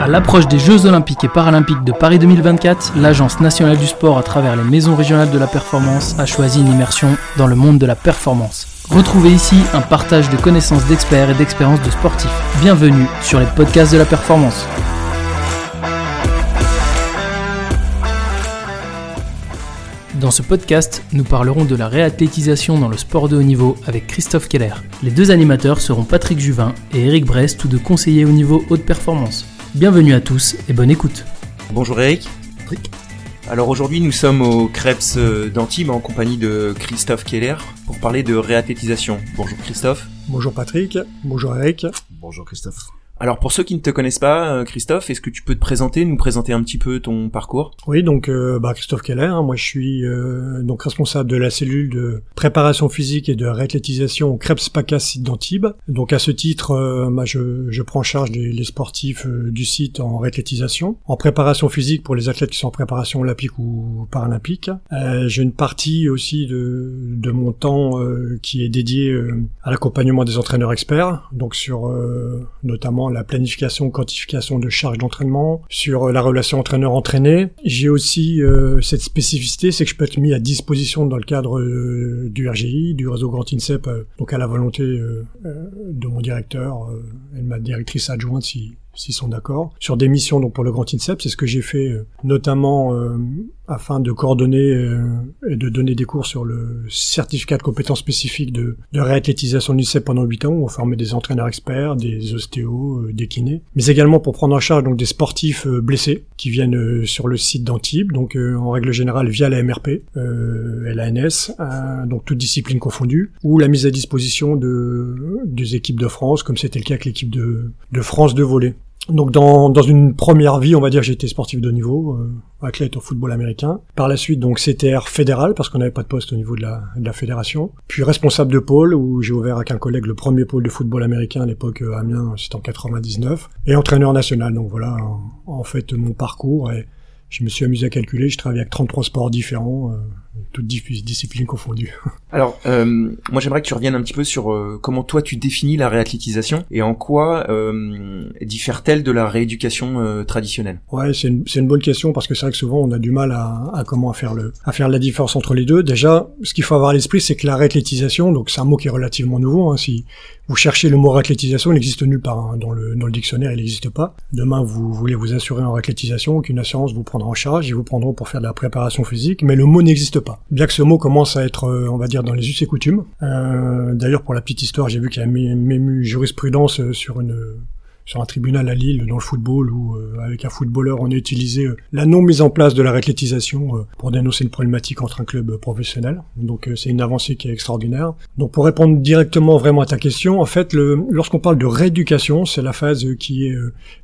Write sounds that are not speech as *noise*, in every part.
À l'approche des Jeux Olympiques et Paralympiques de Paris 2024, l'Agence nationale du sport, à travers les maisons régionales de la performance, a choisi une immersion dans le monde de la performance. Retrouvez ici un partage de connaissances d'experts et d'expériences de sportifs. Bienvenue sur les podcasts de la performance. Dans ce podcast, nous parlerons de la réathlétisation dans le sport de haut niveau avec Christophe Keller. Les deux animateurs seront Patrick Juvin et Eric Brest, tous deux conseillers au niveau haute performance. Bienvenue à tous et bonne écoute. Bonjour Eric. Alors aujourd'hui nous sommes au Krebs d'Antibes en compagnie de Christophe Keller pour parler de réathlétisation. Bonjour Christophe. Bonjour Patrick. Bonjour Eric. Bonjour Christophe. Alors pour ceux qui ne te connaissent pas, euh, Christophe, est-ce que tu peux te présenter, nous présenter un petit peu ton parcours? Oui, donc euh, bah, Christophe Keller, hein, moi je suis euh, donc responsable de la cellule de préparation physique et de réathlétisation au Krebs PACA site d'Antibes. Donc à ce titre, bah, je, je, prends en charge les, sportifs du site en réathlétisation, en préparation physique pour les athlètes qui sont en préparation olympique ou paralympique. J'ai une partie aussi de, de mon temps qui est dédié à l'accompagnement des entraîneurs experts, donc sur notamment la planification, quantification de charges d'entraînement, sur euh, la relation entraîneur-entraîné. J'ai aussi euh, cette spécificité, c'est que je peux être mis à disposition dans le cadre euh, du RGI, du réseau Grand INSEP, donc à la volonté de mon directeur et de ma directrice adjointe si, s'ils sont d'accord, sur des missions donc pour le Grand INSEP. C'est ce que j'ai fait euh, notamment euh, afin de coordonner euh, et de donner des cours sur le certificat de compétences spécifiques de, de réathlétisation de pendant 8 ans, où on formait des entraîneurs experts, des ostéos, des kinés, mais également pour prendre en charge donc des sportifs blessés qui viennent sur le site d'Antibes, donc en règle générale via la MRP, l'ANS, donc toutes disciplines confondues, ou la mise à disposition de des équipes de France, comme c'était le cas avec l'équipe de, de France de volley. Donc dans, dans une première vie, on va dire, j'étais sportif de niveau, euh, athlète au football américain. Par la suite, donc CTR fédéral, parce qu'on n'avait pas de poste au niveau de la, de la fédération. Puis responsable de pôle, où j'ai ouvert avec un collègue le premier pôle de football américain à l'époque euh, Amiens, c'était en 99. Et entraîneur national, donc voilà, en, en fait, mon parcours. Et je me suis amusé à calculer, je travaille avec 33 sports différents. Euh, toutes disciplines confondues. *laughs* Alors, euh, moi j'aimerais que tu reviennes un petit peu sur euh, comment toi tu définis la réathlétisation et en quoi euh, diffère-t-elle de la rééducation traditionnelle? Ouais, c'est une, une, bonne question parce que c'est vrai que souvent on a du mal à, à, comment faire le à faire la différence entre les deux. Déjà, ce qu'il faut avoir à l'esprit, c'est que la réathlétisation, donc c'est un mot qui est relativement nouveau. Hein, si vous cherchez le mot réathlétisation, il n'existe nulle part hein, dans le dans le dictionnaire, il n'existe pas. Demain, vous voulez vous assurer en réathlétisation qu'une assurance vous prendra en charge, ils vous prendront pour faire de la préparation physique, mais le mot n'existe pas. Bien que ce mot commence à être, euh, on va dire, dans les us et coutumes. Euh, D'ailleurs, pour la petite histoire, j'ai vu qu'il y a même eu jurisprudence euh, sur un tribunal à Lille dans le football où avec un footballeur on a utilisé la non mise en place de la réathlétisation pour dénoncer une problématique entre un club professionnel. Donc c'est une avancée qui est extraordinaire. Donc pour répondre directement vraiment à ta question, en fait, lorsqu'on parle de rééducation, c'est la phase qui est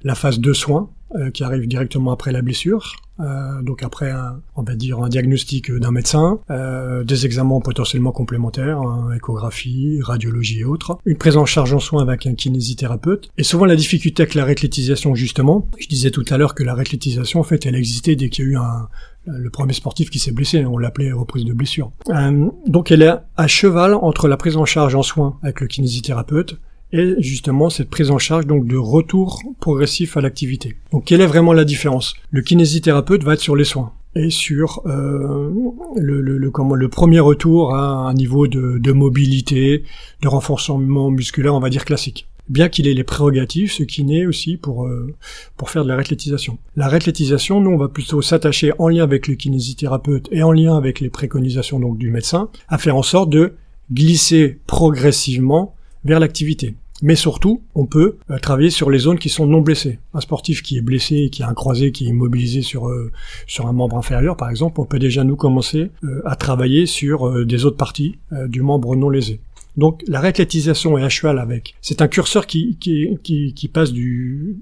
la phase de soins euh, qui arrive directement après la blessure. Euh, donc après, un, on va dire un diagnostic d'un médecin, euh, des examens potentiellement complémentaires, hein, échographie, radiologie et autres, une prise en charge en soins avec un kinésithérapeute. Et souvent la difficulté avec la réathlétisation justement, je disais tout à l'heure que la réathlétisation en fait elle existait dès qu'il y a eu un, le premier sportif qui s'est blessé, on l'appelait reprise de blessure. Euh, donc elle est à cheval entre la prise en charge en soins avec le kinésithérapeute et justement cette prise en charge donc de retour progressif à l'activité. Donc quelle est vraiment la différence? Le kinésithérapeute va être sur les soins et sur euh, le, le, le, comment, le premier retour à un niveau de, de mobilité, de renforcement musculaire, on va dire classique bien qu'il ait les prérogatives, ce qui n'est aussi pour euh, pour faire de la réathlétisation. La réathlétisation, nous, on va plutôt s'attacher en lien avec le kinésithérapeute et en lien avec les préconisations donc du médecin, à faire en sorte de glisser progressivement vers l'activité. Mais surtout, on peut euh, travailler sur les zones qui sont non blessées. Un sportif qui est blessé, qui a un croisé, qui est immobilisé sur euh, sur un membre inférieur, par exemple, on peut déjà nous commencer euh, à travailler sur des autres parties du membre non lésé. Donc la réathlétisation est à cheval avec. C'est un curseur qui, qui, qui, passe du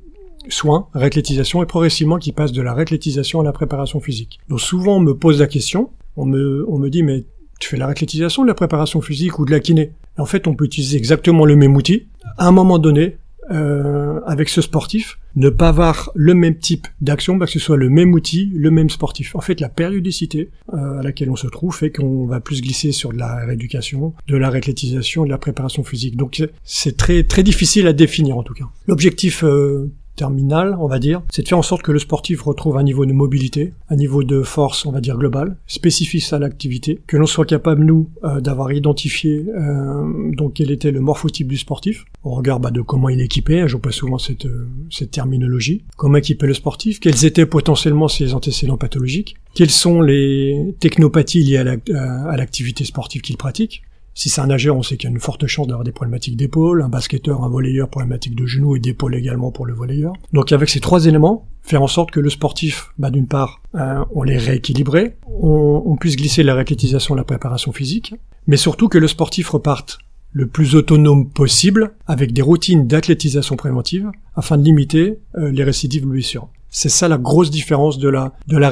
soin, réathlétisation, et progressivement qui passe de la réathlétisation à la préparation physique. Donc souvent on me pose la question, on me, on me dit mais tu fais la réathlétisation, de la préparation physique ou de la kiné? En fait, on peut utiliser exactement le même outil. À un moment donné, euh, avec ce sportif, ne pas avoir le même type d'action, parce que ce soit le même outil, le même sportif. En fait, la périodicité euh, à laquelle on se trouve fait qu'on va plus glisser sur de la rééducation, de la réathlétisation, de la préparation physique. Donc c'est très très difficile à définir en tout cas. L'objectif euh, terminal, on va dire, c'est de faire en sorte que le sportif retrouve un niveau de mobilité, un niveau de force, on va dire global, spécifique à l'activité, que l'on soit capable nous euh, d'avoir identifié euh, donc quel était le morphotype du sportif, au regard bah, de comment il est équipé, je pas souvent cette, euh, cette terminologie, comment équiper le sportif, quels étaient potentiellement ses antécédents pathologiques, quelles sont les technopathies liées à l'activité sportive qu'il pratique, si c'est un nageur, on sait qu'il y a une forte chance d'avoir des problématiques d'épaule, un basketteur, un volleyeur, problématiques de genoux et d'épaule également pour le volleyeur. Donc avec ces trois éléments, faire en sorte que le sportif, bah, d'une part, euh, on les rééquilibrer, on, on puisse glisser la réathlétisation, la préparation physique, mais surtout que le sportif reparte le plus autonome possible avec des routines d'athlétisation préventive afin de limiter euh, les récidives blessures. C'est ça la grosse différence de la, de la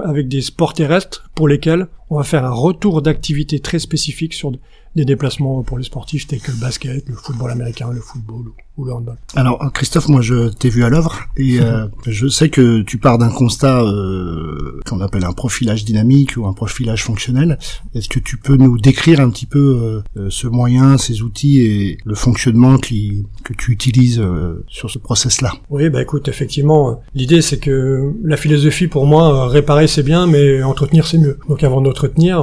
avec des sports terrestres pour lesquels on va faire un retour d'activité très spécifique sur des déplacements pour les sportifs tels que le basket, le football américain, le football ou le handball. Alors Christophe, moi je t'ai vu à l'œuvre et euh, *laughs* je sais que tu pars d'un constat euh, qu'on appelle un profilage dynamique ou un profilage fonctionnel. Est-ce que tu peux nous décrire un petit peu euh, ce moyen, ces outils et le fonctionnement qui, que tu utilises sur ce process-là? Oui, bah écoute, effectivement, l'idée c'est que la philosophie pour moi, réparer c'est bien, mais entretenir c'est mieux. Donc avant d'entretenir,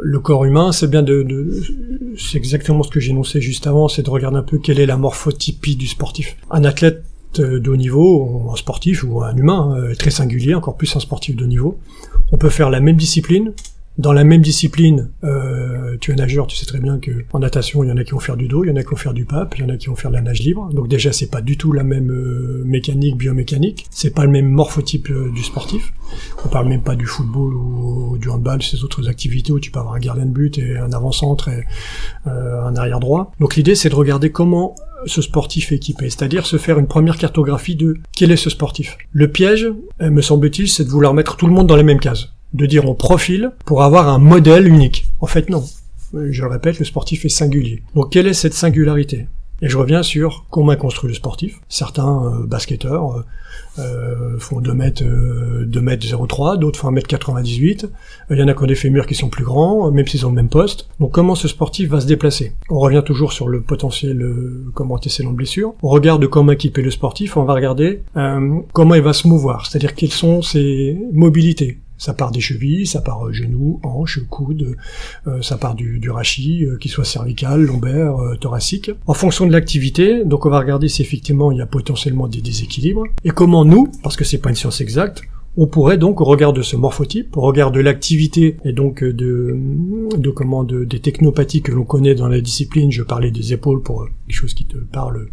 le corps humain, c'est bien de, c'est exactement ce que énoncé juste avant, c'est de regarder un peu quelle est la morphotypie du sportif. Un athlète de haut niveau, un sportif ou un humain euh, très singulier, encore plus un sportif de haut niveau, on peut faire la même discipline, dans la même discipline, euh, tu es nageur, tu sais très bien que en natation, il y en a qui vont faire du dos, il y en a qui vont faire du pape, il y en a qui vont faire de la nage libre. Donc déjà, c'est pas du tout la même euh, mécanique, biomécanique. C'est pas le même morphotype euh, du sportif. On parle même pas du football ou, du handball, ces autres activités où tu peux avoir un gardien de but et un avant-centre et euh, un arrière droit. Donc l'idée, c'est de regarder comment ce sportif est équipé, c'est-à-dire se faire une première cartographie de quel est ce sportif. Le piège, me semble-t-il, c'est de vouloir mettre tout le monde dans les mêmes cases de dire on profile pour avoir un modèle unique. En fait, non. Je le répète, le sportif est singulier. Donc quelle est cette singularité? Et je reviens sur comment construit le sportif. Certains euh, basketteurs euh, euh, font 2 mètres, 2 mètres 03, d'autres font 1 mètre 98. Il y en a qui ont des fémurs qui sont plus grands, même s'ils ont le même poste. Donc comment ce sportif va se déplacer? On revient toujours sur le potentiel, comment antécédent de blessure. On regarde comment équiper le sportif, on va regarder comment il va se mouvoir, c'est-à-dire quelles sont ses mobilités ça part des chevilles, ça part euh, genoux, hanches, coudes, euh, ça part du, du rachis, euh, qu'il soit cervical, lombaire, thoracique. En fonction de l'activité, donc on va regarder si effectivement il y a potentiellement des déséquilibres, et comment nous, parce que c'est pas une science exacte, on pourrait donc, au regard de ce morphotype, au regard de l'activité et donc de, de comment de, des technopathies que l'on connaît dans la discipline, je parlais des épaules pour quelque chose qui te parle,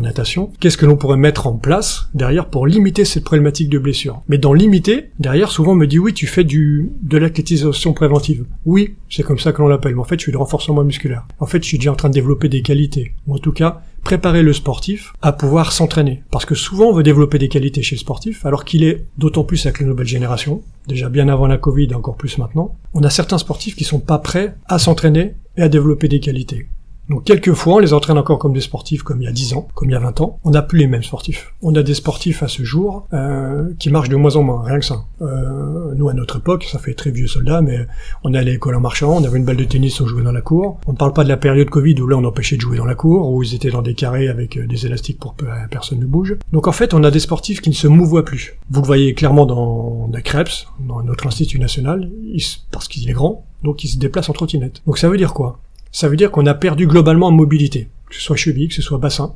Natation, qu'est-ce que l'on pourrait mettre en place derrière pour limiter cette problématique de blessure? Mais dans limiter, derrière, souvent on me dit oui, tu fais du de l'athlétisation préventive. Oui, c'est comme ça que l'on l'appelle, mais en fait, je suis de renforcement musculaire. En fait, je suis déjà en train de développer des qualités, ou en tout cas, préparer le sportif à pouvoir s'entraîner. Parce que souvent on veut développer des qualités chez le sportif, alors qu'il est d'autant plus avec les nouvelles générations, déjà bien avant la Covid et encore plus maintenant, on a certains sportifs qui sont pas prêts à s'entraîner et à développer des qualités. Donc quelquefois, on les entraîne encore comme des sportifs comme il y a 10 ans, comme il y a 20 ans. On n'a plus les mêmes sportifs. On a des sportifs à ce jour euh, qui marchent de moins en moins, rien que ça. Euh, nous, à notre époque, ça fait très vieux soldat, mais on allait à l'école en marchant, on avait une balle de tennis, on jouait dans la cour. On ne parle pas de la période Covid où là, on empêchait de jouer dans la cour, où ils étaient dans des carrés avec euh, des élastiques pour que personne ne bouge. Donc en fait, on a des sportifs qui ne se mouvoient plus. Vous le voyez clairement dans la Krebs, dans notre institut national, parce qu'il est grand, donc il se déplace en trottinette. Donc ça veut dire quoi? Ça veut dire qu'on a perdu globalement en mobilité, que ce soit cheville, que ce soit bassin.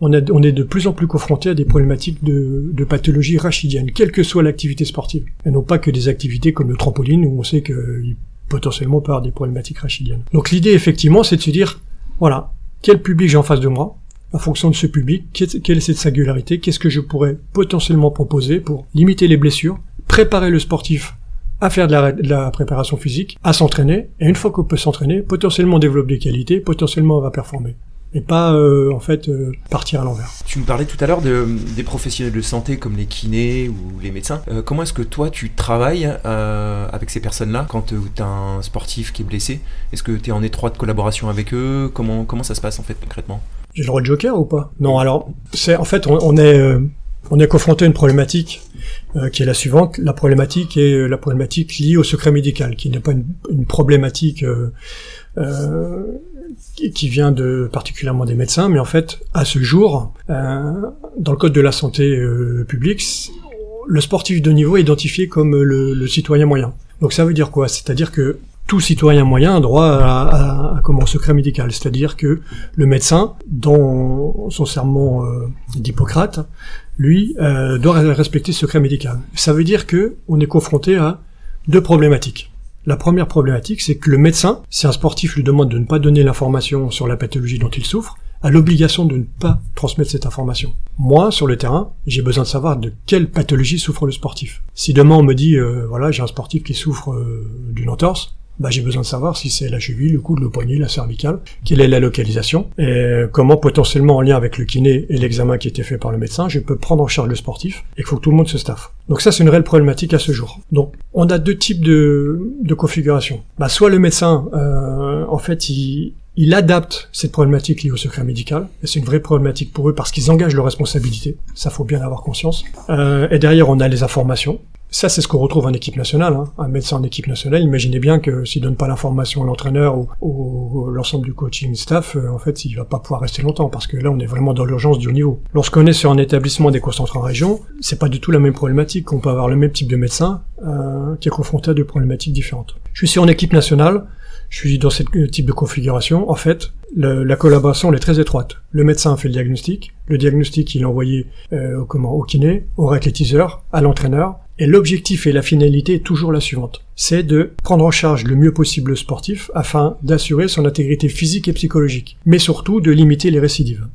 On, est de plus en plus confronté à des problématiques de, pathologie rachidienne, quelle que soit l'activité sportive. Et non pas que des activités comme le trampoline, où on sait qu'il potentiellement avoir des problématiques rachidiennes. Donc l'idée, effectivement, c'est de se dire, voilà, quel public j'ai en face de moi, en fonction de ce public, quelle est cette singularité, qu'est-ce que je pourrais potentiellement proposer pour limiter les blessures, préparer le sportif à faire de la, préparation physique, à s'entraîner, et une fois qu'on peut s'entraîner, potentiellement développer des qualités, potentiellement on va performer. Et pas euh, en fait euh, partir à l'envers. Tu me parlais tout à l'heure de, des professionnels de santé comme les kinés ou les médecins. Euh, comment est-ce que toi tu travailles avec ces personnes-là quand tu as un sportif qui est blessé? Est-ce que tu es en étroite collaboration avec eux? Comment, comment ça se passe en fait concrètement? J'ai le droit de joker ou pas? Non, alors c'est en fait on est on est confronté à une problématique euh, qui est la suivante. La problématique est euh, la problématique liée au secret médical, qui n'est pas une, problématique euh, qui vient de particulièrement des médecins, mais en fait, à ce jour, euh, dans le code de la santé euh, publique, le sportif de niveau est identifié comme le, le citoyen moyen. Donc ça veut dire quoi? C'est-à-dire que tout citoyen moyen a droit à, à, comment, secret médical. C'est-à-dire que le médecin, dans son serment euh, d'Hippocrate, lui, euh, doit respecter ce secret médical. Ça veut dire que on est confronté à deux problématiques. La première problématique, c'est que le médecin, si un sportif lui demande de ne pas donner l'information sur la pathologie dont il souffre, a l'obligation de ne pas transmettre cette information. Moi, sur le terrain, j'ai besoin de savoir de quelle pathologie souffre le sportif. Si demain on me dit, euh, voilà, j'ai un sportif qui souffre d'une entorse, bah, j'ai besoin de savoir si c'est la cheville, le coude, le poignet, la cervicale, quelle est la localisation, et comment potentiellement en lien avec le kiné et l'examen qui été fait par le médecin, je peux prendre en charge le sportif, et il faut que tout le monde se staffe. Donc ça, c'est une réelle problématique à ce jour. Donc, on a deux types de, de configuration. Bah, soit le médecin, euh, en fait, il, il adapte cette problématique liée au secret médical, et c'est une vraie problématique pour eux parce qu'ils engagent leurs responsabilités, ça faut bien avoir conscience. Euh, et derrière, on a les informations, ça, c'est ce qu'on retrouve en équipe nationale. Hein. Un médecin en équipe nationale, imaginez bien que s'il donne pas l'information à l'entraîneur ou, ou l'ensemble du coaching staff, euh, en fait, il va pas pouvoir rester longtemps parce que là, on est vraiment dans l'urgence du haut niveau. Lorsqu'on est sur un établissement déconcentré en région, c'est pas du tout la même problématique. On peut avoir le même type de médecin euh, qui est confronté à deux problématiques différentes. Je suis sur une équipe nationale, je suis dans ce type de configuration. En fait, la collaboration elle est très étroite. Le médecin fait le diagnostic, le diagnostic il est envoyé euh, au kiné, au réathlétiseur, à l'entraîneur, et l'objectif et la finalité est toujours la suivante. C'est de prendre en charge le mieux possible le sportif afin d'assurer son intégrité physique et psychologique, mais surtout de limiter les récidives.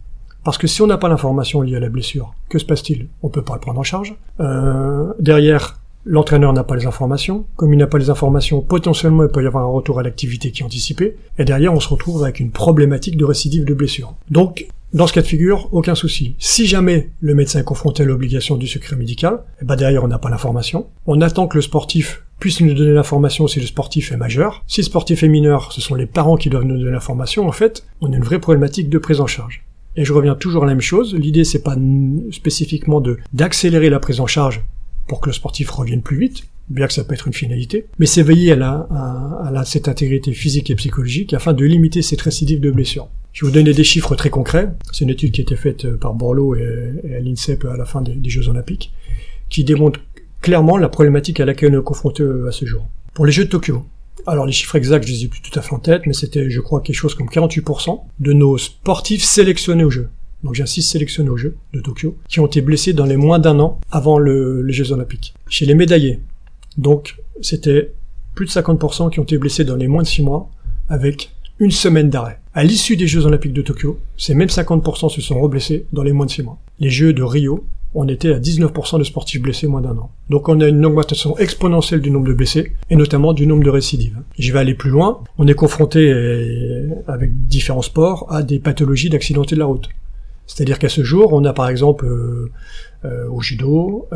Parce que si on n'a pas l'information liée à la blessure, que se passe-t-il? On peut pas le prendre en charge. Euh, derrière, l'entraîneur n'a pas les informations. Comme il n'a pas les informations, potentiellement il peut y avoir un retour à l'activité qui est anticipé. Et derrière, on se retrouve avec une problématique de récidive de blessure. Donc, dans ce cas de figure, aucun souci. Si jamais le médecin est confronté à l'obligation du secret médical, eh ben derrière on n'a pas l'information. On attend que le sportif puisse nous donner l'information si le sportif est majeur. Si le sportif est mineur, ce sont les parents qui doivent nous donner l'information. En fait, on a une vraie problématique de prise en charge. Et je reviens toujours à la même chose. L'idée, c'est pas spécifiquement de d'accélérer la prise en charge pour que le sportif revienne plus vite, bien que ça peut être une finalité, mais c'est veiller à, la, à, cette intégrité physique et psychologique afin de limiter cette récidive de blessures. Je vais vous donner des chiffres très concrets. C'est une étude qui a été faite par Borloo et, à l'INSEP à la fin des, Jeux Olympiques, qui démontre clairement la problématique à laquelle on est confronté à ce jour. Pour les Jeux de Tokyo, alors les chiffres exacts, je les ai plus tout à fait en tête, mais c'était, je crois, quelque chose comme 48% de nos sportifs sélectionnés aux Jeux. Donc j'insiste sélectionnés aux Jeux de Tokyo, qui ont été blessés dans les moins d'un an avant les Jeux Olympiques. Chez les médaillés, donc, c'était plus de 50% qui ont été blessés dans les moins de 6 mois, avec une semaine d'arrêt. À l'issue des Jeux Olympiques de Tokyo, ces mêmes 50% se sont reblessés dans les moins de 6 mois. Les Jeux de Rio, on était à 19% de sportifs blessés moins d'un an. Donc on a une augmentation exponentielle du nombre de blessés, et notamment du nombre de récidives. Je vais aller plus loin, on est confronté euh, avec différents sports à des pathologies d'accidenté de la route. C'est-à-dire qu'à ce jour, on a par exemple euh, euh, au judo,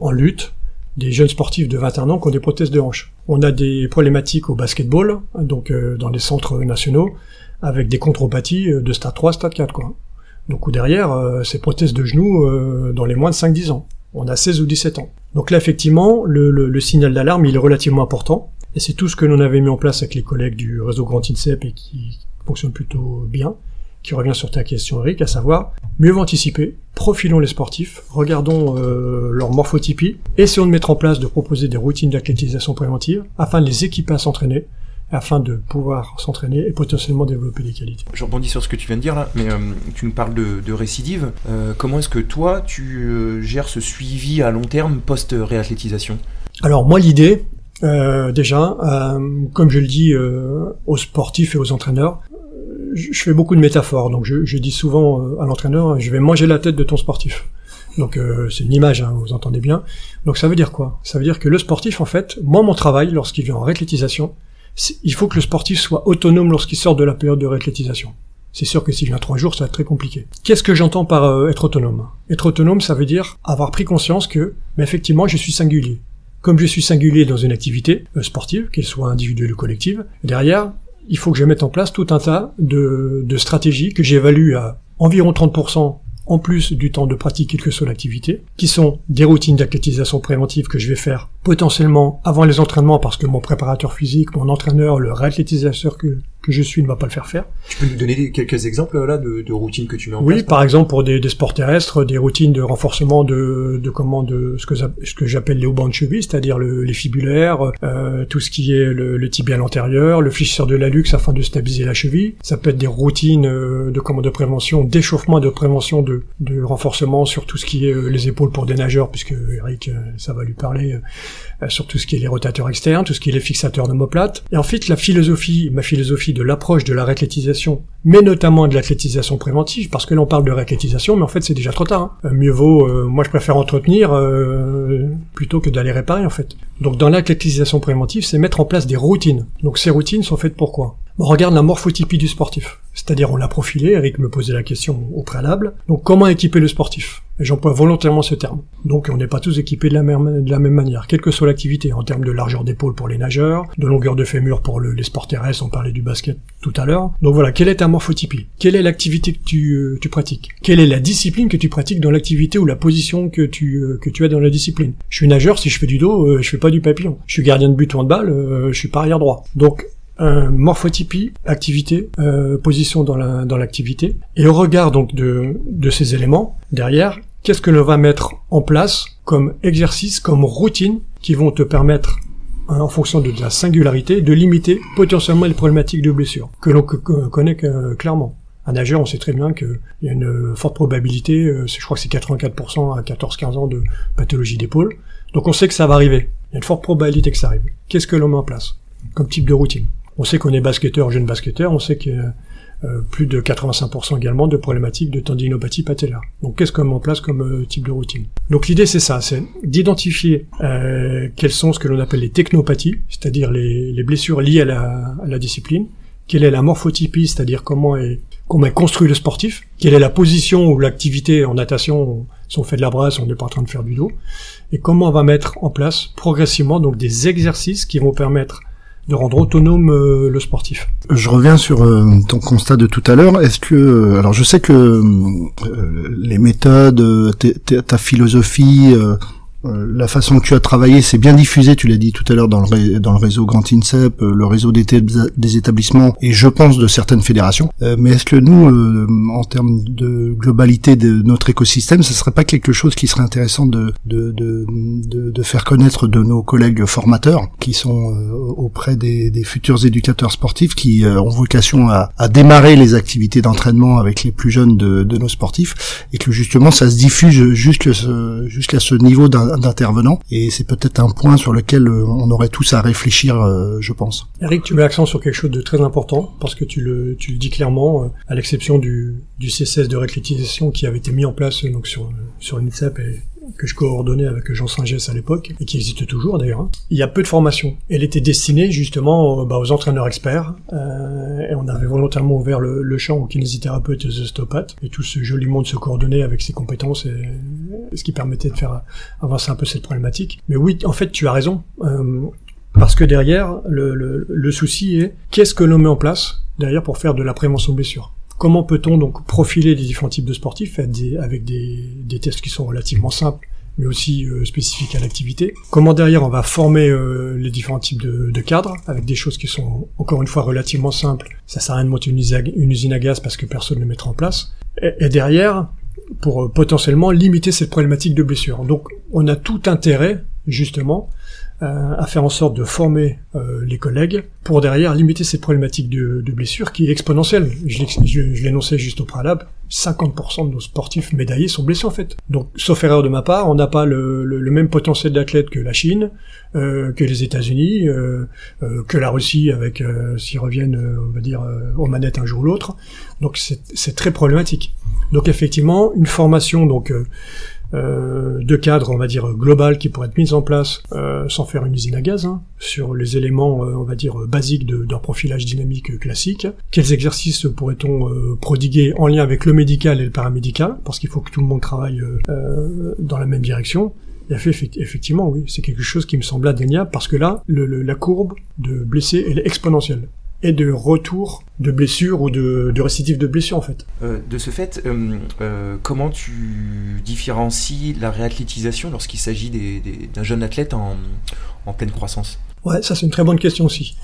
en lutte, des jeunes sportifs de 21 ans qui ont des prothèses de hanche. On a des problématiques au basketball, donc euh, dans les centres nationaux, avec des contropathies euh, de stade 3, stade 4, quoi. Donc ou derrière, euh, ces prothèses de genoux dans les moins de 5-10 ans. On a 16 ou 17 ans. Donc là, effectivement, le, le signal d'alarme, il est relativement important. Et c'est tout ce que l'on avait mis en place avec les collègues du réseau Grand INSEP et qui fonctionne plutôt bien qui revient sur ta question Eric, à savoir mieux anticiper, profilons les sportifs, regardons euh, leur morphotypie, essayons de mettre en place, de proposer des routines d'athlétisation préventive afin de les équiper à s'entraîner, afin de pouvoir s'entraîner et potentiellement développer des qualités. Je rebondis sur ce que tu viens de dire là, mais euh, tu nous parles de, de récidive. Euh, comment est-ce que toi, tu gères ce suivi à long terme post-réathlétisation? Alors moi, l'idée, déjà, comme je le dis aux sportifs et aux entraîneurs, je fais beaucoup de métaphores, donc je, dis souvent euh, à l'entraîneur, je vais manger la tête de ton sportif. Donc euh, c'est une image, hein, vous entendez bien. Donc ça veut dire quoi? Ça veut dire que le sportif, en fait, moi mon travail, lorsqu'il vient en réathlétisation, il faut que le sportif soit autonome lorsqu'il sort de la période de réathlétisation. C'est sûr que s'il vient trois jours, ça va être très compliqué. Qu'est-ce que j'entends par euh, être autonome? Être autonome, ça veut dire avoir pris conscience que, mais effectivement, je suis singulier. Comme je suis singulier dans une activité sportive, qu'elle soit individuelle ou collective, derrière, il faut que je mette en place tout un tas de, stratégies que j'évalue à environ 30% en plus du temps de pratique quelle que soit l'activité, qui sont des routines d'athlétisation préventive que je vais faire potentiellement avant les entraînements parce que mon préparateur physique, mon entraîneur, le réathlétisateur que, que je suis ne va pas le faire faire. Tu peux nous donner quelques exemples là de, de routines que tu mets en oui, place par exemple pour des, des, sports terrestres, des routines de renforcement de, de comment de ce que ce que j'appelle les hauts bancs de cheville, c'est-à-dire le, les fibulaires, euh, tout ce qui est le, le tibial antérieur, le fléchisseur de la luxe afin de stabiliser la cheville. Ça peut être des routines euh, de comment de prévention, d'échauffement, de prévention, de, de renforcement sur tout ce qui est euh, les épaules pour des nageurs, puisque Eric, euh, ça va lui parler euh, sur tout ce qui est les rotateurs externes, tout ce qui est les fixateurs d'omoplates. Et ensuite, la philosophie, ma philosophie de l'approche de la réathlétisation, mais notamment de l'athlétisation préventive, parce que là on parle de réathlétisation, mais en fait c'est déjà trop tard. Hein. Euh, mieux vaut, euh, moi je préfère entretenir euh, plutôt que d'aller réparer en fait. Donc dans l'athlétisation préventive, c'est mettre en place des routines. Donc ces routines sont faites pour quoi on regarde la morphotypie du sportif. C'est-à-dire, on l'a profilé, Eric me posait la question au préalable. Donc, comment équiper le sportif? Et j'emploie volontairement ce terme. Donc, on n'est pas tous équipés de la, même, de la même manière, quelle que soit l'activité, en termes de largeur d'épaule pour les nageurs, de longueur de fémur pour le, les sports terrestres, on parlait du basket tout à l'heure. Donc voilà, quelle est ta morphotypie? Quelle est l'activité que tu, euh, tu pratiques? Quelle est la discipline que tu pratiques dans l'activité ou la position que tu, euh, que tu as dans la discipline? Je suis nageur, si je fais du dos, euh, je fais pas du papillon. Je suis gardien de but ou de balle, je suis pas arrière droit. Donc, euh, morphotypie, activité, euh, position dans la dans l'activité, et au regard donc de de ces éléments derrière, qu'est-ce que l'on va mettre en place comme exercice, comme routine qui vont te permettre hein, en fonction de la singularité, de limiter potentiellement les problématiques de blessure que l'on connaît clairement. Un nageur, on sait très bien qu'il y a une forte probabilité, euh, je crois que c'est 84% à 14-15 ans de pathologie d'épaule. Donc on sait que ça va arriver. Il y a une forte probabilité que ça arrive. Qu'est-ce que l'on met en place comme type de routine? On sait qu'on est basketteur, jeune basketteur, on sait a euh, plus de 85% également de problématiques de tendinopathie patellaire. Donc qu'est-ce qu'on met en place comme euh, type de routine? Donc l'idée c'est ça, c'est d'identifier euh, quelles sont ce que l'on appelle les technopathies, c'est-à-dire les, les, blessures liées à la, à la, discipline, quelle est la morphotypie, c'est-à-dire comment est, comment est construit le sportif, quelle est la position ou l'activité en natation, si on fait de la brasse, on n'est pas en train de faire du dos, et comment on va mettre en place progressivement donc des exercices qui vont permettre de rendre autonome euh, le sportif. Je reviens sur euh, ton constat de tout à l'heure. Est-ce que, euh, alors je sais que les méthodes, ta philosophie, la façon que tu as travaillé, c'est bien diffusé, tu l'as dit tout à l'heure, dans le, dans le réseau Grand INSEP, euh, le réseau des, des établissements et je pense de certaines fédérations. Euh, mais est-ce que nous, en termes de globalité de notre écosystème, ce serait pas quelque chose qui serait intéressant de, de, de, de, faire connaître de nos collègues formateurs qui sont auprès des, des, futurs éducateurs sportifs qui ont vocation à, à démarrer les activités d'entraînement avec les plus jeunes de, de, nos sportifs et que justement ça se diffuse jusqu'à ce, jusqu'à ce niveau d'un d'intervenants et c'est peut-être un point sur lequel euh, on aurait tous à réfléchir, euh, je pense. Eric, tu mets l'accent sur quelque chose de très important parce que tu le, tu le dis clairement, euh, à l'exception du, du CSS de réclitisation qui avait été mis en place donc sur, sur l'INSEP et que je coordonnais avec Jean Saint-Gess à l'époque, et qui existe toujours d'ailleurs, hein. il y a peu de formation. Elle était destinée justement bah, aux entraîneurs experts, euh, et on avait volontairement ouvert le, champ aux kinésithérapeutes et aux ostéopathes, et tout ce joli monde se coordonnait avec ses compétences, et, ce qui permettait de faire avancer un peu cette problématique. Mais oui, en fait, tu as raison. Euh, parce que derrière, le, le, le souci est qu'est-ce que l'on met en place derrière pour faire de la prévention de blessure Comment peut-on donc profiler les différents types de sportifs avec des, tests qui sont relativement simples mais aussi euh, spécifiques à l'activité? Comment derrière on va former euh, les différents types de, cadres avec des choses qui sont encore une fois relativement simples? Ça sert à rien de monter une, usine à gaz parce que personne ne le mettra en place. Et, derrière, pour euh, potentiellement limiter cette problématique de blessure. Donc on a tout intérêt justement à faire en sorte de former euh, les collègues pour derrière limiter cette problématique de, de blessure qui est exponentielle. Je l'énonçais juste au préalable, 50% de nos sportifs médaillés sont blessés en fait. Donc, sauf erreur de ma part, on n'a pas le, le, même potentiel d'athlète que la Chine, euh, que les États-Unis, euh, euh, que la Russie avec s'ils reviennent, on va dire, aux manettes un jour ou l'autre. Donc, c'est très problématique. Donc, effectivement, une formation donc euh, de cadre, on va dire, global qui pourrait être mis en place euh, sans faire une usine à gaz, hein, sur les éléments, euh, on va dire, basiques d'un profilage dynamique classique. Quels exercices pourrait-on prodiguer en lien avec le médical et le paramédical, parce qu'il faut que tout le monde travaille dans la même direction. Effectivement, oui, c'est quelque chose qui me semble indéniable, parce que là, le, la courbe de blessés, elle est exponentielle et de retour de blessure ou de, de récidive de blessure en fait. Euh, de ce fait, euh, euh, comment tu différencies la réathlétisation lorsqu'il s'agit des- des- d'un jeune athlète en, en pleine croissance? Ouais, ça c'est une très bonne question aussi.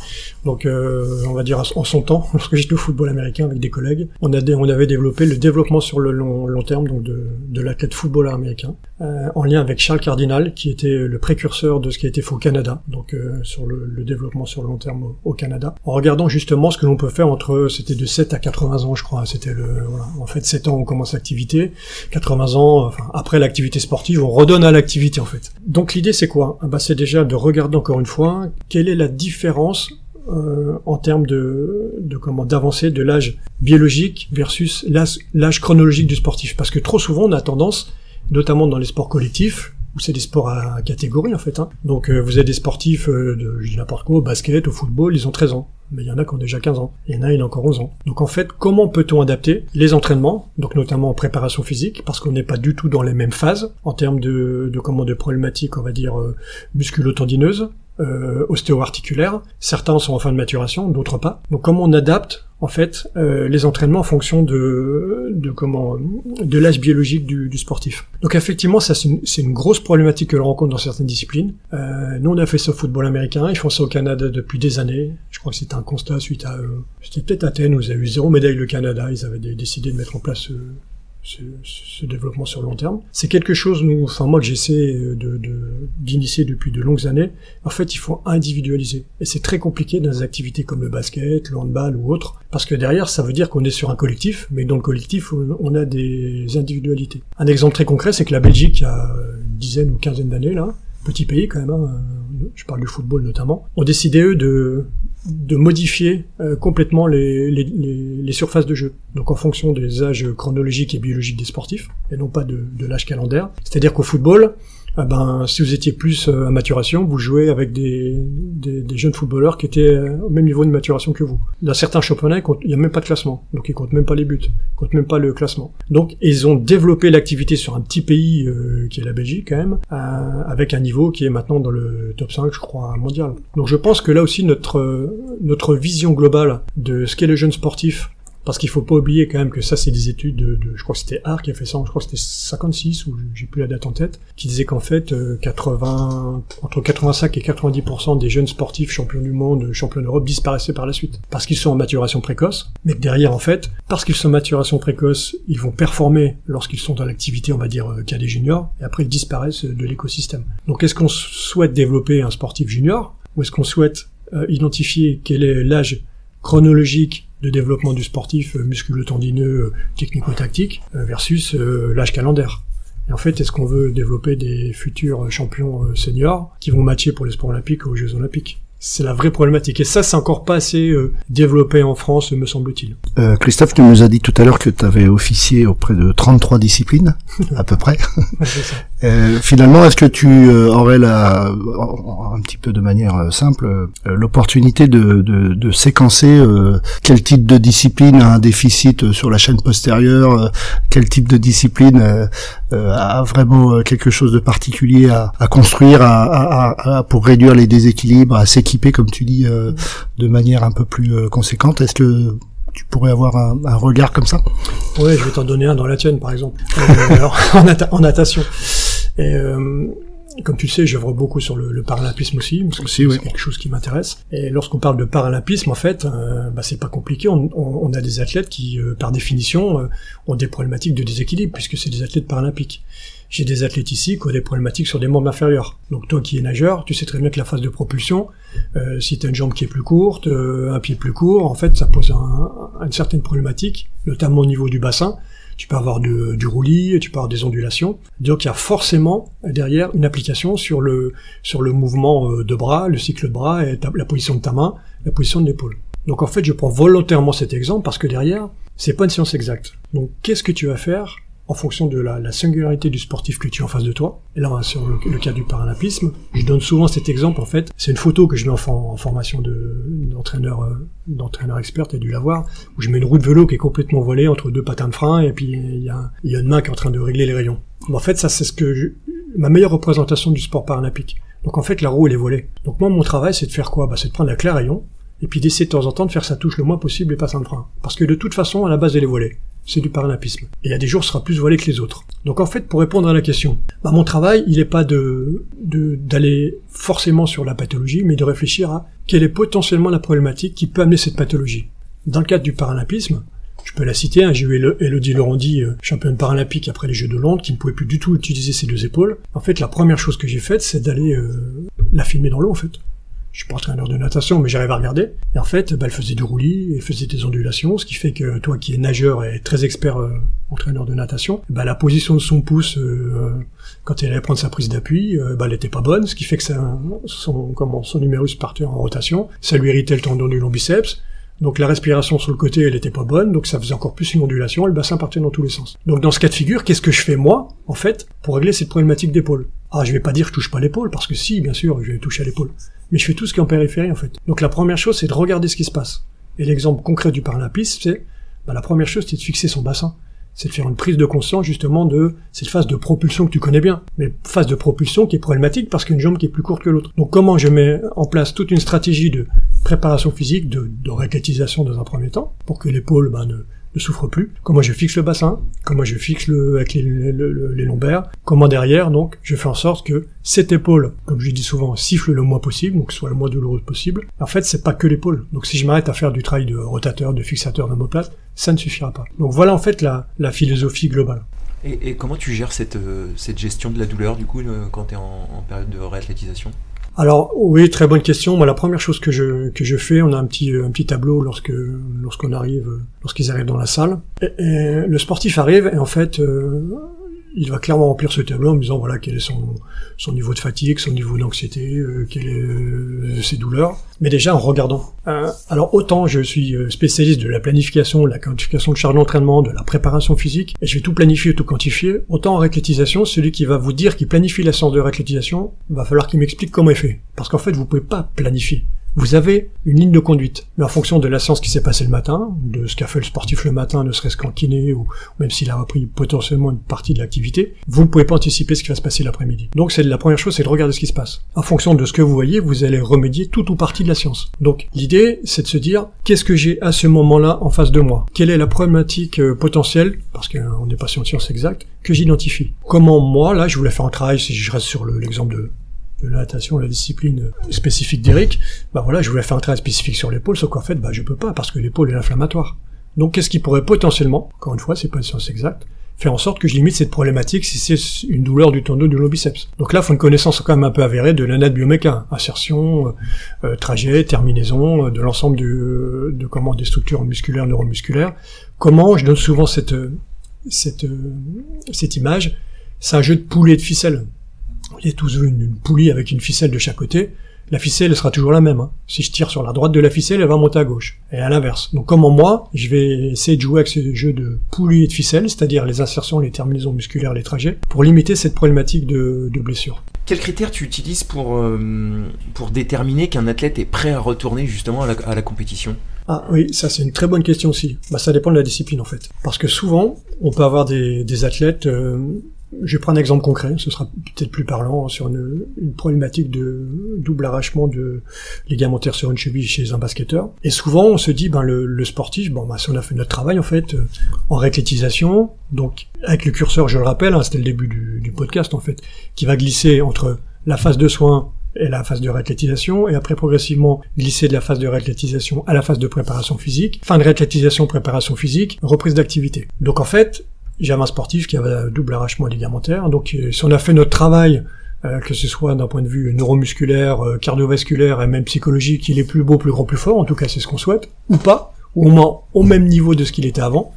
Donc, euh, on va dire en son temps, *laughs* lorsque j'étais au football américain avec des collègues, on, a on avait développé le développement sur le long, long terme donc de, de l'athlète footballeur américain, euh, en lien avec Charles Cardinal, qui était le précurseur de ce qui a été fait au Canada, donc euh, sur le, le développement sur le long terme au, Canada, en regardant justement ce que l'on peut faire entre, c'était de 7 à 80 ans, je crois, c'était le, voilà. en fait 7 ans on commence l'activité, 80 ans, enfin après l'activité sportive, on redonne à l'activité en fait. Donc l'idée c'est quoi? Ah bah, C'est déjà de regarder encore une fois quelle est la différence euh, en termes de, de comment d'avancée de l'âge biologique versus l'âge chronologique du sportif. Parce que trop souvent on a tendance, notamment dans les sports collectifs, où c'est des sports à catégorie en fait. Hein. Donc euh, vous avez des sportifs euh, de je dis n'importe quoi, au basket, au football, ils ont 13 ans. Mais il y en a qui ont déjà 15 ans. Il y en a, il a encore 11 ans. Donc en fait, comment peut-on adapter les entraînements, donc notamment en préparation physique, parce qu'on n'est pas du tout dans les mêmes phases en termes de, de comment de problématiques, on va dire euh, musculo-tendineuses, euh, ostéo-articulaires. Certains sont en fin de maturation, d'autres pas. Donc comment on adapte en fait euh, les entraînements en fonction de, de comment de l'âge biologique du, du sportif. Donc effectivement, ça c'est une, une grosse problématique que l'on rencontre dans certaines disciplines. Euh, nous on a fait ça au football américain, ils font ça au Canada depuis des années. Je crois que c'était un constat suite à euh, c'était peut-être Athènes où ils avaient eu zéro médaille le Canada, ils avaient dé- décidé de mettre en place euh, ce, ce développement sur le long terme. C'est quelque chose, nous, enfin moi que j'essaie de, de- d'initier depuis de longues années. En fait, il faut individualiser, et c'est très compliqué dans des activités comme le basket, le handball ou autres, parce que derrière, ça veut dire qu'on est sur un collectif, mais dans le collectif, on a des individualités. Un exemple très concret, c'est que la Belgique, il y a une dizaine ou quinzaine d'années là, petit pays quand même, hein, je parle du football notamment, ont décidé eux de de modifier euh, complètement les, surfaces de jeu. Donc en fonction des âges chronologiques et biologiques des sportifs, et non pas de, de l'âge calendaire. C'est-à-dire qu'au football, ah ben, si vous étiez plus euh, à maturation, vous jouez avec des, jeunes footballeurs qui étaient euh, au même niveau de maturation que vous. Dans certains championnats, il n'y a même pas de classement, donc ils comptent même pas les buts, ils comptent même pas le classement. Donc ils ont développé l'activité sur un petit pays euh, qui est la Belgique quand même, avec un niveau qui est maintenant dans le top 5, je crois, mondial. Donc je pense que là aussi notre notre vision globale de ce qu'est le jeune sportif parce qu'il faut pas oublier quand même que ça, c'est des études de, de- je crois que c'était Art qui a fait ça, je crois que c'était 56 ou j'ai plus la date en tête, qui disait qu'en fait, euh, 80, entre 85 et 90% des jeunes sportifs champions du monde, champions d'Europe disparaissaient par la suite. Parce qu'ils sont en maturation précoce, mais que derrière, en fait, parce qu'ils sont en maturation précoce, ils vont performer lorsqu'ils sont dans l'activité, on va dire, euh, cadet junior, et après ils disparaissent de l'écosystème. Donc est-ce qu'on souhaite développer un sportif junior, ou est-ce qu'on souhaite euh, identifier quel est l'âge chronologique de développement du sportif euh, musculo-tendineux, euh, technico-tactique, euh, versus l'âge calendaire. Et en fait, est-ce qu'on veut développer des futurs champions seniors qui vont matcher pour les sports olympiques aux Jeux olympiques? C'est la vraie problématique. Et ça, c'est encore pas assez euh, développé en France, me semble-t-il. Euh, Christophe, tu nous as dit tout à l'heure que tu avais officié auprès de 33 disciplines, *laughs* à peu près. Ça. *laughs* Euh, finalement, est-ce que tu euh, aurais la, un petit peu de manière euh, simple l'opportunité de, de, de séquencer quel type de discipline a un déficit sur la chaîne postérieure, quel type de discipline a vraiment quelque chose de particulier à, à construire à, à- à- à- pour réduire les déséquilibres, à s'équiper, comme tu dis, euh, de manière un peu plus euh, conséquente Est-ce que tu pourrais avoir un, un regard comme ça? Ouais, je vais t'en donner un dans la tienne, par exemple, Euh, alors, *laughs* en, nata- en natation. Et comme tu le sais, j'œuvre beaucoup sur le, le paralympisme aussi, parce que c'est oui. quelque chose qui m'intéresse. Et lorsqu'on parle de paralympisme, en fait, euh, bah, c'est pas compliqué. On, on- on a des athlètes qui, euh, par définition, euh, ont des problématiques de déséquilibre, puisque c'est des athlètes paralympiques. J'ai des athlètes ici qui ont des problématiques sur des membres inférieurs. Donc toi qui es nageur, tu sais très bien que la phase de propulsion, euh, si tu as une jambe qui est plus courte, euh, un pied plus court, en fait, ça pose un- une certaine problématique, notamment au niveau du bassin. Tu peux avoir de- du roulis, tu peux avoir des ondulations. Donc il y a forcément derrière une application sur le sur le mouvement euh, de bras, le cycle de bras et la position de ta main, la position de l'épaule. Donc en fait, je prends volontairement cet exemple parce que derrière, c'est pas une science exacte. Donc qu'est-ce que tu vas faire en fonction de la, la singularité du sportif que tu as en face de toi. Et là, sur le, cas du paralympisme, je donne souvent cet exemple, en fait. C'est une photo que je mets en, for- en formation de- d'entraîneur euh, d'entraîneur expert, et dû la voir, où je mets une roue de vélo qui est complètement volée entre deux patins de frein, et puis il y a, y a une main qui est en train de régler les rayons. En fait, ça, c'est ce que je- ma meilleure représentation du sport paralympique. Donc en fait, la roue, elle est volée. Donc moi, mon travail, c'est de faire quoi? Bah, C'est de prendre la clé rayon, et puis d'essayer de temps en temps de faire sa touche le moins possible et pas sans frein. Parce que de toute façon, à la base, elle est voilée. C'est du paralympisme. Et il y a des jours, ce sera plus voilé que les autres. Donc en fait, pour répondre à la question, bah, mon travail, il n'est pas de d'aller forcément sur la pathologie, mais de réfléchir à quelle est potentiellement la problématique qui peut amener cette pathologie. Dans le cadre du paralympisme, je peux la citer, hein, j'ai eu Elodie euh, championne paralympique après les Jeux de Londres, qui ne pouvait plus du tout utiliser ses deux épaules. En fait, la première chose que j'ai faite, c'est d'aller euh, la filmer dans l'eau, en fait je suis pas entraîneur de natation, mais j'arrive à regarder. Et en fait, bah, elle faisait du roulis, elle faisait des ondulations, ce qui fait que toi qui es nageur et très expert euh, entraîneur de natation, bah, la position de son pouce euh, quand elle allait prendre sa prise d'appui, euh, bah, elle était pas bonne, ce qui fait que ça, son, comment, son numérus partait en rotation, ça lui irritait le tendon du long biceps, donc la respiration sur le côté, elle était pas bonne, donc ça faisait encore plus une ondulation, le bassin partait dans tous les sens. Donc dans ce cas de figure, qu'est-ce que je fais moi, en fait, pour régler cette problématique d'épaule? Ah, je vais pas dire je touche pas l'épaule, parce que si, bien sûr, je vais toucher à l'épaule mais je fais tout ce qui est en périphérie en fait. Donc la première chose, c'est de regarder ce qui se passe. Et l'exemple concret du paralympisme, c'est bah, la première chose, c'est de fixer son bassin. C'est de faire une prise de conscience justement de cette phase de propulsion que tu connais bien, mais phase de propulsion qui est problématique parce qu'une jambe qui est plus courte que l'autre. Donc comment je mets en place toute une stratégie de préparation physique, de, de réathlétisation dans un premier temps, pour que l'épaule bah, ne, ne souffre plus, comment je fixe le bassin, comment je fixe le, avec les, les, lombaires, comment derrière, donc, je fais en sorte que cette épaule, comme je dis souvent, siffle le moins possible, donc soit le moins douloureux possible. En fait, c'est pas que l'épaule. Donc si je m'arrête à faire du travail de rotateur, de fixateur d'omoplate, ça ne suffira pas. Donc voilà en fait la, la philosophie globale. Et, et, comment tu gères cette, euh, cette gestion de la douleur du coup euh, quand tu es en, en période de réathlétisation? Alors oui, très bonne question. Moi, la première chose que je que je fais, on a un petit un petit tableau lorsque lorsqu'on arrive, lorsqu'ils arrivent dans la salle. Et, le sportif arrive et en fait, euh, il va clairement remplir ce tableau en me disant voilà quel est son, son niveau de fatigue, son niveau d'anxiété, euh, quelles euh, ses douleurs. Mais déjà en regardant. Euh, alors autant je suis euh, spécialiste de la planification, de la quantification de charge d'entraînement, de la préparation physique, et je vais tout planifier, tout quantifier. Autant en réclétisation, celui qui va vous dire qu'il planifie la séance de réclétisation, va falloir qu'il m'explique comment il fait. Parce qu'en fait vous pouvez pas planifier. Vous avez une ligne de conduite, mais en fonction de la séance qui s'est passée le matin, de ce qu'a fait le sportif le matin, ne serait-ce qu'en kiné, ou même s'il a repris potentiellement une partie de l'activité, vous ne pouvez pas anticiper ce qui va se passer l'après-midi. Donc c'est la première chose, c'est de regarder ce qui se passe. En fonction de ce que vous voyez, vous allez remédier tout ou partie de la science. Donc l'idée, c'est de se dire, qu'est-ce que j'ai à ce moment-là en face de moi? Quelle est la problématique euh, potentielle, parce qu'on n'est pas sur une science exacte, que j'identifie Comment moi, là, je voulais faire un travail, si je reste sur l'exemple de de la natation, la discipline spécifique d'Eric, bah voilà, je voulais faire un travail spécifique sur l'épaule, sauf qu'en fait, bah je peux pas, parce que l'épaule est inflammatoire. Donc qu'est-ce qui pourrait potentiellement, encore une fois, c'est pas une science exacte, faire en sorte que je limite cette problématique si c'est une douleur du tendon du biceps. Donc là, il faut une connaissance quand même un peu avérée de l'anat bioméca, insertion, euh, trajet, terminaison, euh, de l'ensemble de, de comment des structures musculaires, neuromusculaires. Comment je donne souvent cette cette cette image, c'est un jeu de poulet et de ficelle. Vous avez tous vu une, poulie avec une ficelle de chaque côté. La ficelle sera toujours la même. Hein. Si je tire sur la droite de la ficelle, elle va monter à gauche. Et à l'inverse. Donc comment moi, je vais essayer de jouer avec ce jeu de poulie et de ficelle, c'est-à-dire les insertions, les terminaisons musculaires, les trajets, pour limiter cette problématique de, de blessure. Quels critères tu utilises pour, euh, pour déterminer qu'un athlète est prêt à retourner justement à la, à la compétition? Ah oui, ça c'est une très bonne question aussi. Bah, ça dépend de la discipline en fait. Parce que souvent, on peut avoir des, des athlètes euh, je vais prendre un exemple concret, ce sera peut-être plus parlant sur une, problématique de double arrachement de ligamentaire sur une cheville chez un basketteur. Et souvent, on se dit, ben le, sportif, bon, ben, si on a fait notre travail en fait euh, en réathlétisation, donc avec le curseur, je le rappelle, hein, c'était le début du, du, podcast en fait, qui va glisser entre la phase de soins et la phase de réathlétisation, et après progressivement glisser de la phase de réathlétisation à la phase de préparation physique, fin de réathlétisation, préparation physique, reprise d'activité. Donc en fait, j'avais un sportif qui avait un double arrachement ligamentaire. Donc euh, si on a fait notre travail, euh, que ce soit d'un point de vue neuromusculaire, euh, cardiovasculaire et même psychologique, il est plus beau, plus grand, plus fort, en tout cas c'est ce qu'on souhaite, ou pas, ou au moins au même niveau de ce qu'il était avant,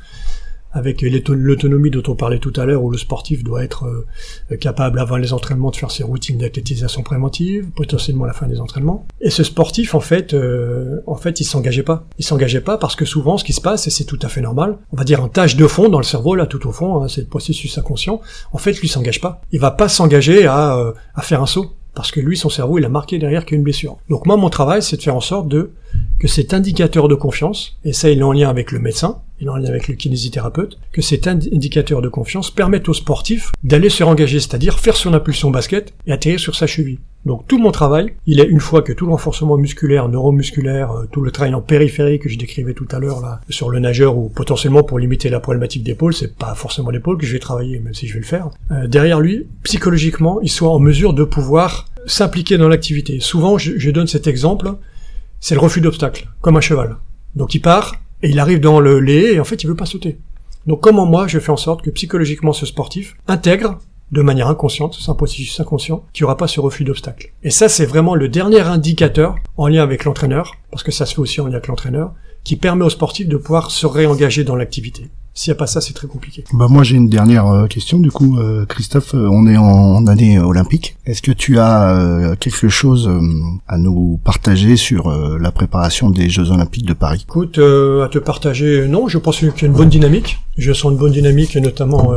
avec l'autonomie dont on parlait tout à l'heure, où le sportif doit être euh, capable avant les entraînements de faire ses routines d'athlétisation préventive, potentiellement à la fin des entraînements. Et ce sportif, en fait, euh, en fait, il s'engageait pas. Il s'engageait pas parce que souvent, ce qui se passe, et c'est tout à fait normal, on va dire un tâche de fond dans le cerveau, là, tout au fond, hein, c'est le processus inconscient. En fait, lui s'engage pas. Il va pas s'engager à, euh, à faire un saut parce que lui, son cerveau, il a marqué derrière qu'il y a une blessure. Donc moi, mon travail, c'est de faire en sorte de que cet indicateur de confiance, et ça il est en lien avec le médecin, il est en lien avec le kinésithérapeute, que cet indicateur de confiance permette au sportif d'aller se rengager, c'est-à-dire faire son impulsion basket et atterrir sur sa cheville. Donc tout mon travail, il est une fois que tout le renforcement musculaire, neuromusculaire, euh, tout le travail en périphérie que je décrivais tout à l'heure là sur le nageur ou potentiellement pour limiter la problématique d'épaule, c'est pas forcément l'épaule que je vais travailler, même si je vais le faire. Euh, derrière lui, psychologiquement, il soit en mesure de pouvoir s'impliquer dans l'activité. Souvent, je, je donne cet exemple c'est le refus d'obstacle, comme un cheval. Donc il part, et il arrive dans le lait, et en fait il veut pas sauter. Donc comment moi je fais en sorte que psychologiquement ce sportif intègre de manière inconsciente, c'est un processus inconscient, qu'il n'y aura pas ce refus d'obstacle. Et ça, c'est vraiment le dernier indicateur en lien avec l'entraîneur, parce que ça se fait aussi en lien avec l'entraîneur, qui permet au sportif de pouvoir se réengager dans l'activité. S'il n'y a pas ça, c'est très compliqué. Bah moi j'ai une dernière euh, question du coup, euh, Christophe. Euh, on est en, année olympique. Est-ce que tu as quelque chose à nous partager sur la préparation des Jeux olympiques de Paris? Écoute, à te partager, non. Je pense qu'il y a une bonne dynamique. Je sens une bonne dynamique, notamment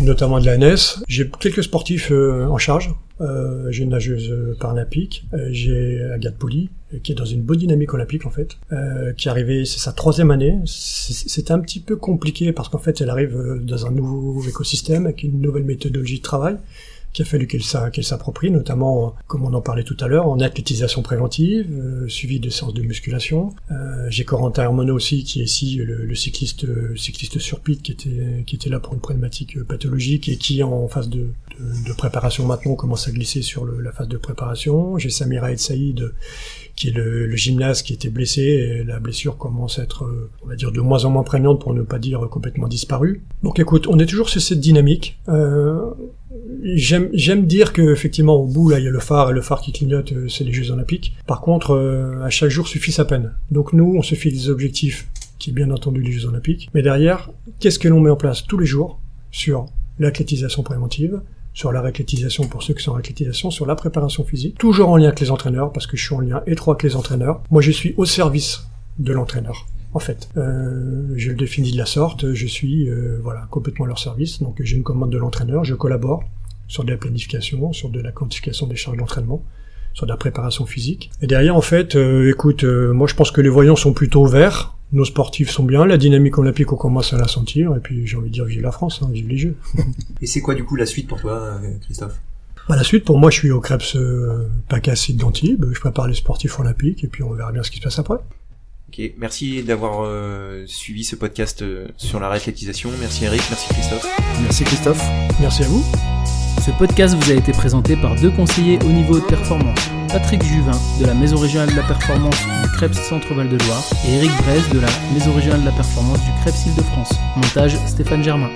notamment de la NS. J'ai quelques sportifs en charge. Euh, j'ai une nageuse paralympique, euh, j'ai Agathe Poli, euh, qui est dans une bonne dynamique olympique en fait, euh, qui est arrivée, c'est sa troisième année. C'est un petit peu compliqué parce qu'en fait elle arrive dans un nouveau écosystème avec une nouvelle méthodologie de travail qui a fallu qu'elle s'approprie, notamment, comme on en parlait tout à l'heure, en athlétisation préventive, euh, suivi de séances de musculation. Euh, J'ai Corentin Hermono aussi, qui est ici le, cycliste cycliste sur piste, qui était, qui était là pour une problématique pathologique et qui, en phase de, de, préparation maintenant, commence à glisser sur le, la phase de préparation. J'ai Samira El Saïd, qui est le, le, gymnaste qui était blessé, et la blessure commence à être, euh, on va dire, de moins en moins prégnante, pour ne pas dire complètement disparue. Donc écoute, on est toujours sur cette dynamique. Euh, J'aime dire que effectivement au bout là il y a le phare et le phare qui clignote, euh, c'est les Jeux Olympiques. Par contre, à chaque jour suffit sa peine. Donc nous, on se fixe des objectifs, qui est bien entendu les Jeux Olympiques. Mais derrière, qu'est-ce que l'on met en place tous les jours sur l'athlétisation préventive, sur la réathlétisation pour ceux qui sont en réathlétisation, sur la préparation physique, toujours en lien avec les entraîneurs, parce que je suis en lien étroit avec les entraîneurs. Moi, je suis au service de l'entraîneur en fait. Euh, je le définis de la sorte, je suis euh, voilà complètement à leur service, donc j'ai une commande de l'entraîneur, je collabore sur de la planification, sur de la quantification des charges d'entraînement, sur de la préparation physique. Et derrière, en fait, euh, écoute, moi je pense que les voyants sont plutôt verts, nos sportifs sont bien, la dynamique olympique on commence à la sentir, et puis j'ai envie de dire vive la France, hein, vive les Jeux. *laughs* et c'est quoi du coup la suite pour toi, Christophe? Bah, la suite, pour moi, je suis au Krebs euh, PACAS d'Antibes, je prépare les sportifs olympiques, et puis on verra bien ce qui se passe après. Ok, merci d'avoir euh, suivi ce podcast euh, sur la réathlétisation. Merci Eric, merci Christophe. Merci Christophe. Merci à vous. Ce podcast vous a été présenté par deux conseillers au niveau de performance. Patrick Juvin de la Maison Régionale de la Performance du CREPS Centre-Val de Loire et Eric Brez de la Maison Régionale de la Performance du CREPS Île-de-France. Montage Stéphane Germain.